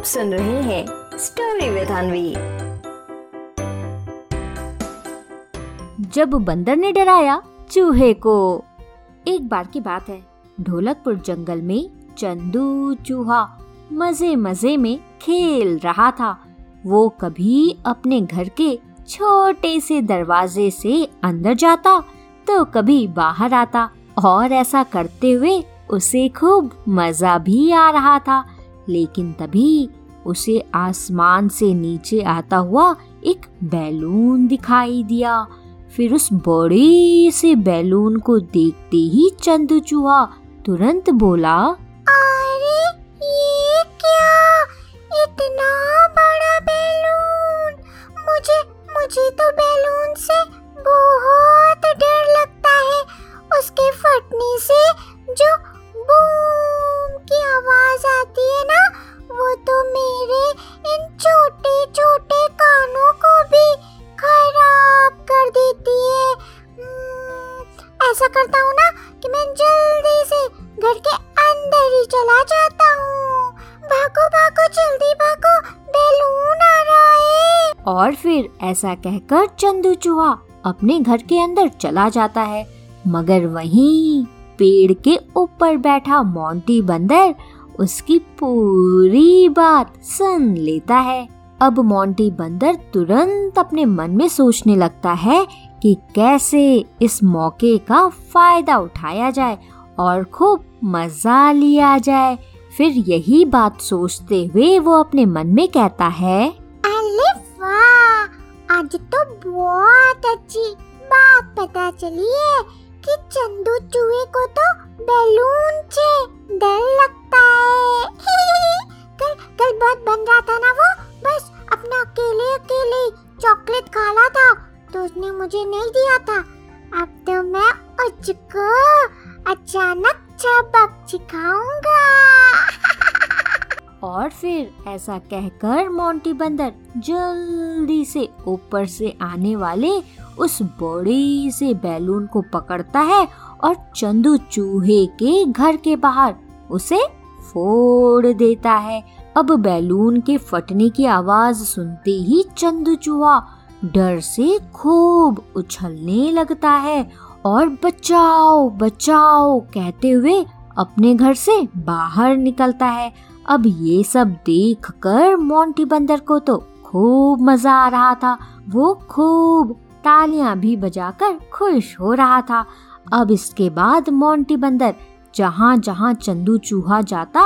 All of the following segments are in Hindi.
आप सुन रहे हैं स्टोरी विद अनवी जब बंदर ने डराया चूहे को। एक बार की बात है, ढोलकपुर जंगल में चंदू चूहा मज़े मज़े में खेल रहा था। वो कभी अपने घर के छोटे से दरवाजे से अंदर जाता तो कभी बाहर आता और ऐसा करते हुए उसे खूब मज़ा भी आ रहा था। लेकिन तभी उसे आसमान से नीचे आता हुआ एक बैलून दिखाई दिया। फिर उस बड़े से बैलून को देखते ही चंदू चूहा तुरंत बोला और फिर ऐसा कहकर चंदू चूहा अपने घर के अंदर चला जाता है। मगर वहीं पेड़ के ऊपर बैठा मोंटी बंदर उसकी पूरी बात सुन लेता है। अब मोंटी बंदर तुरंत अपने मन में सोचने लगता है कि कैसे इस मौके का फ़ायदा उठाया जाए और खूब मज़ा लिया जाए। फिर यही बात सोचते हुए वो अपने मन में कहता है आज तो बहुत अच्छी बात पता चली है कि चंदू चूहे को तो बैलून से डर लगता है। और फिर ऐसा कहकर मोंटी बंदर जल्दी से ऊपर से आने वाले उस बड़े से बैलून को पकड़ता है और चंदू चूहे के घर के बाहर उसे फोड़ देता है। अब बैलून के फटने की आवाज़ सुनते ही चंदू चूहा डर से खूब उछलने लगता है और बचाओ बचाओ कहते हुए अपने घर से बाहर निकलता है। अब ये सब देखकर मोंटी बंदर को तो खूब मज़ा आ रहा था। वो खूब तालियाँ भी बजाकर खुश हो रहा था। अब इसके बाद मोंटी बंदर जहाँ जहाँ चंदू चूहा जाता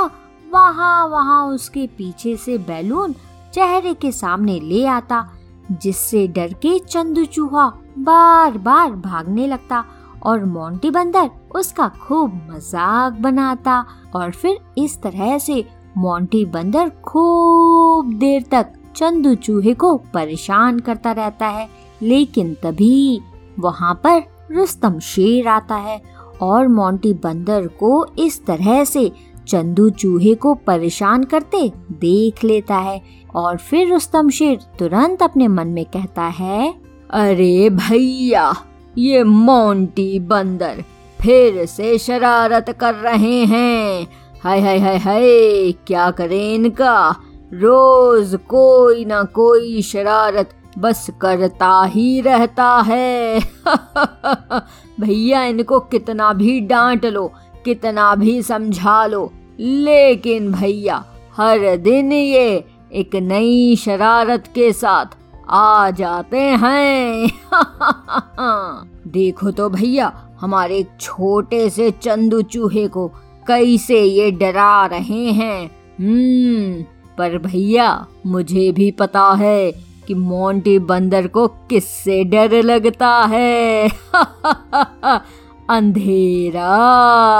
वहाँ वहाँ उसके पीछे से बैलून चेहरे के सामने ले आता, जिससे डर के चंदू चूहा बार बार भागने लगता और मोंटी बंदर उसका खूब मज़ाक बनाता और फिर इस तरह से मोंटी बंदर खूब देर तक चंदू चूहे को परेशान करता रहता है, लेकिन तभी वहाँ पर रुस्तम शेर आता है और मोंटी बंदर को इस तरह से चंदू चूहे को परेशान करते देख लेता है और फिर रुस्तम शेर तुरंत अपने मन में कहता है, अरे भैया, ये मोंटी बंदर फिर से शरारत कर रहे हैं। हाय हाय हाय हाय, क्या करें इनका? रोज कोई ना कोई शरारत बस करता ही रहता है। भैया, इनको कितना भी डांट लो, कितना भी समझा लो, लेकिन भैया, हर दिन ये एक नई शरारत के साथ आ जाते हैं। देखो तो भैया, हमारे छोटे से चंदू चूहे को कैसे ये डरा रहे हैं? हम्म पर भैया, मुझे भी पता है कि मोंटी बंदर को किससे डर लगता है। अंधेरा।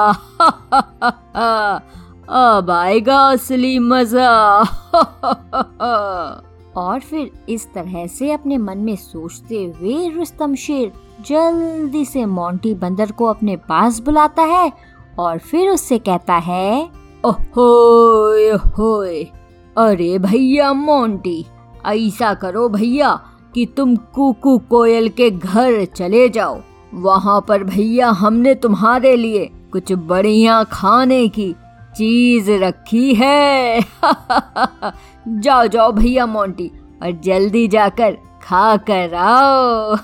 अब आएगा असली मज़ा। और फिर इस तरह से अपने मन में सोचते हुए रुस्तम शेर जल्दी से मोंटी बंदर को अपने पास बुलाता है और फिर उससे कहता है, ओहोए ओहोए। अरे भैया मोंटी, ऐसा करो भैया कि तुम कुकू कोयल के घर चले जाओ। वहाँ पर भैया हमने तुम्हारे लिए कुछ बढ़िया खाने की चीज़ रखी है। जाओ जाओ भैया मोंटी और जल्दी जाकर खा कर आओ।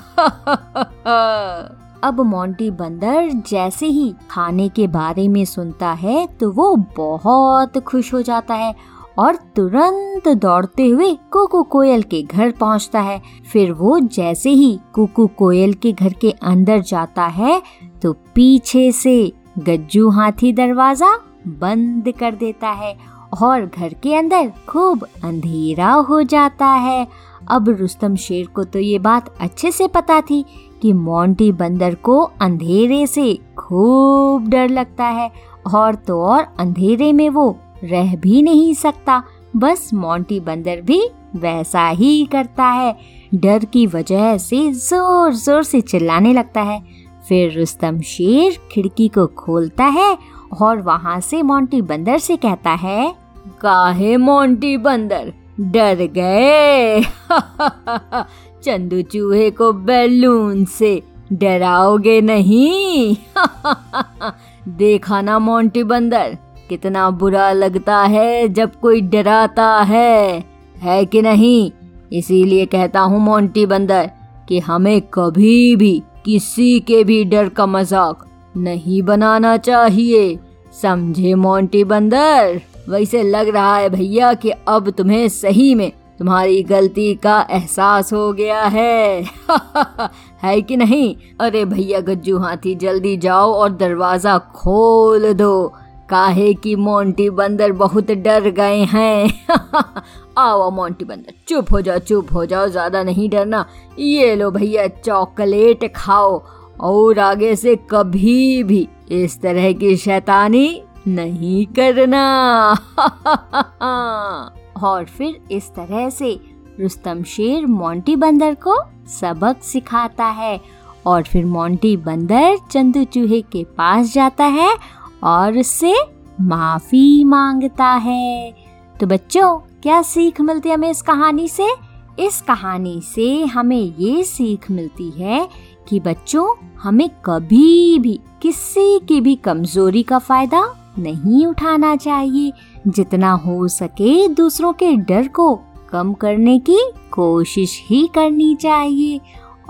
अब मोंटी बंदर जैसे ही खाने के बारे में सुनता है तो वो बहुत खुश हो जाता है और तुरंत दौड़ते हुए कुकू कोयल के घर पहुँचता है। फिर वो जैसे ही कुकू कोयल के घर के अंदर जाता है तो पीछे से गज्जू हाथी दरवाज़ा बंद कर देता है और घर के अंदर खूब अंधेरा हो जाता है। अब रुस्तम शेर को तो ये बात अच्छे से पता थी कि मोंटी बंदर को अंधेरे से खूब डर लगता है और तो और अंधेरे में वो रह भी नहीं सकता। बस मोंटी बंदर भी वैसा ही करता है। डर की वजह से ज़ोर ज़ोर से चिल्लाने लगता है। फिर रुस्तम शेर खिड़की को खोलता है और वहाँ से मोंटी बंदर से कहता है काहे मोंटी बंदर डर गए। चंदू चूहे को बैलून से डराओगे नहीं। देखा ना मोंटी बंदर, कितना बुरा लगता है जब कोई डराता है। है कि नहीं? इसीलिए कहता हूँ मोंटी बंदर, कि हमें कभी भी किसी के भी डर का मज़ाक नहीं बनाना चाहिए, समझे मोंटी बंदर? वैसे लग रहा है भैया कि अब तुम्हें सही में तुम्हारी गलती का एहसास हो गया है। है कि नहीं? अरे भैया गज्जू हाथी, जल्दी जाओ और दरवाज़ा खोल दो। काहे कि मोंटी बंदर बहुत डर गए हैं। आओ मोंटी बंदर, चुप हो जाओ, चुप हो जाओ, ज़्यादा नहीं डरना। ये लो भैया, चॉकलेट खाओ और आगे से कभी भी इस तरह की शैतानी नहीं करना। और फिर इस तरह से रुस्तम शेर मोंटी बंदर को सबक सिखाता है और फिर मोंटी बंदर चंदू चूहे के पास जाता है और उससे माफ़ी माँगता है। तो बच्चों, क्या सीख मिलती है हमें इस कहानी से? इस कहानी से हमें ये सीख मिलती है कि बच्चों, हमें कभी भी, किसी की भी कमज़ोरी का फ़ायदा नहीं उठाना चाहिए। जितना हो सके दूसरों के डर को कम करने की कोशिश ही करनी चाहिए।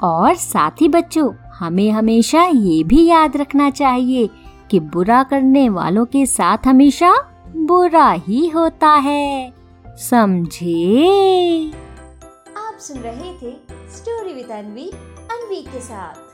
और साथ ही बच्चों, हमें हमेशा ये भी याद रखना चाहिए कि बुरा करने वालों के साथ हमेशा बुरा ही होता है। समझे? आप सुन रहे थे स्टोरी विद अनवी अनवी के साथ।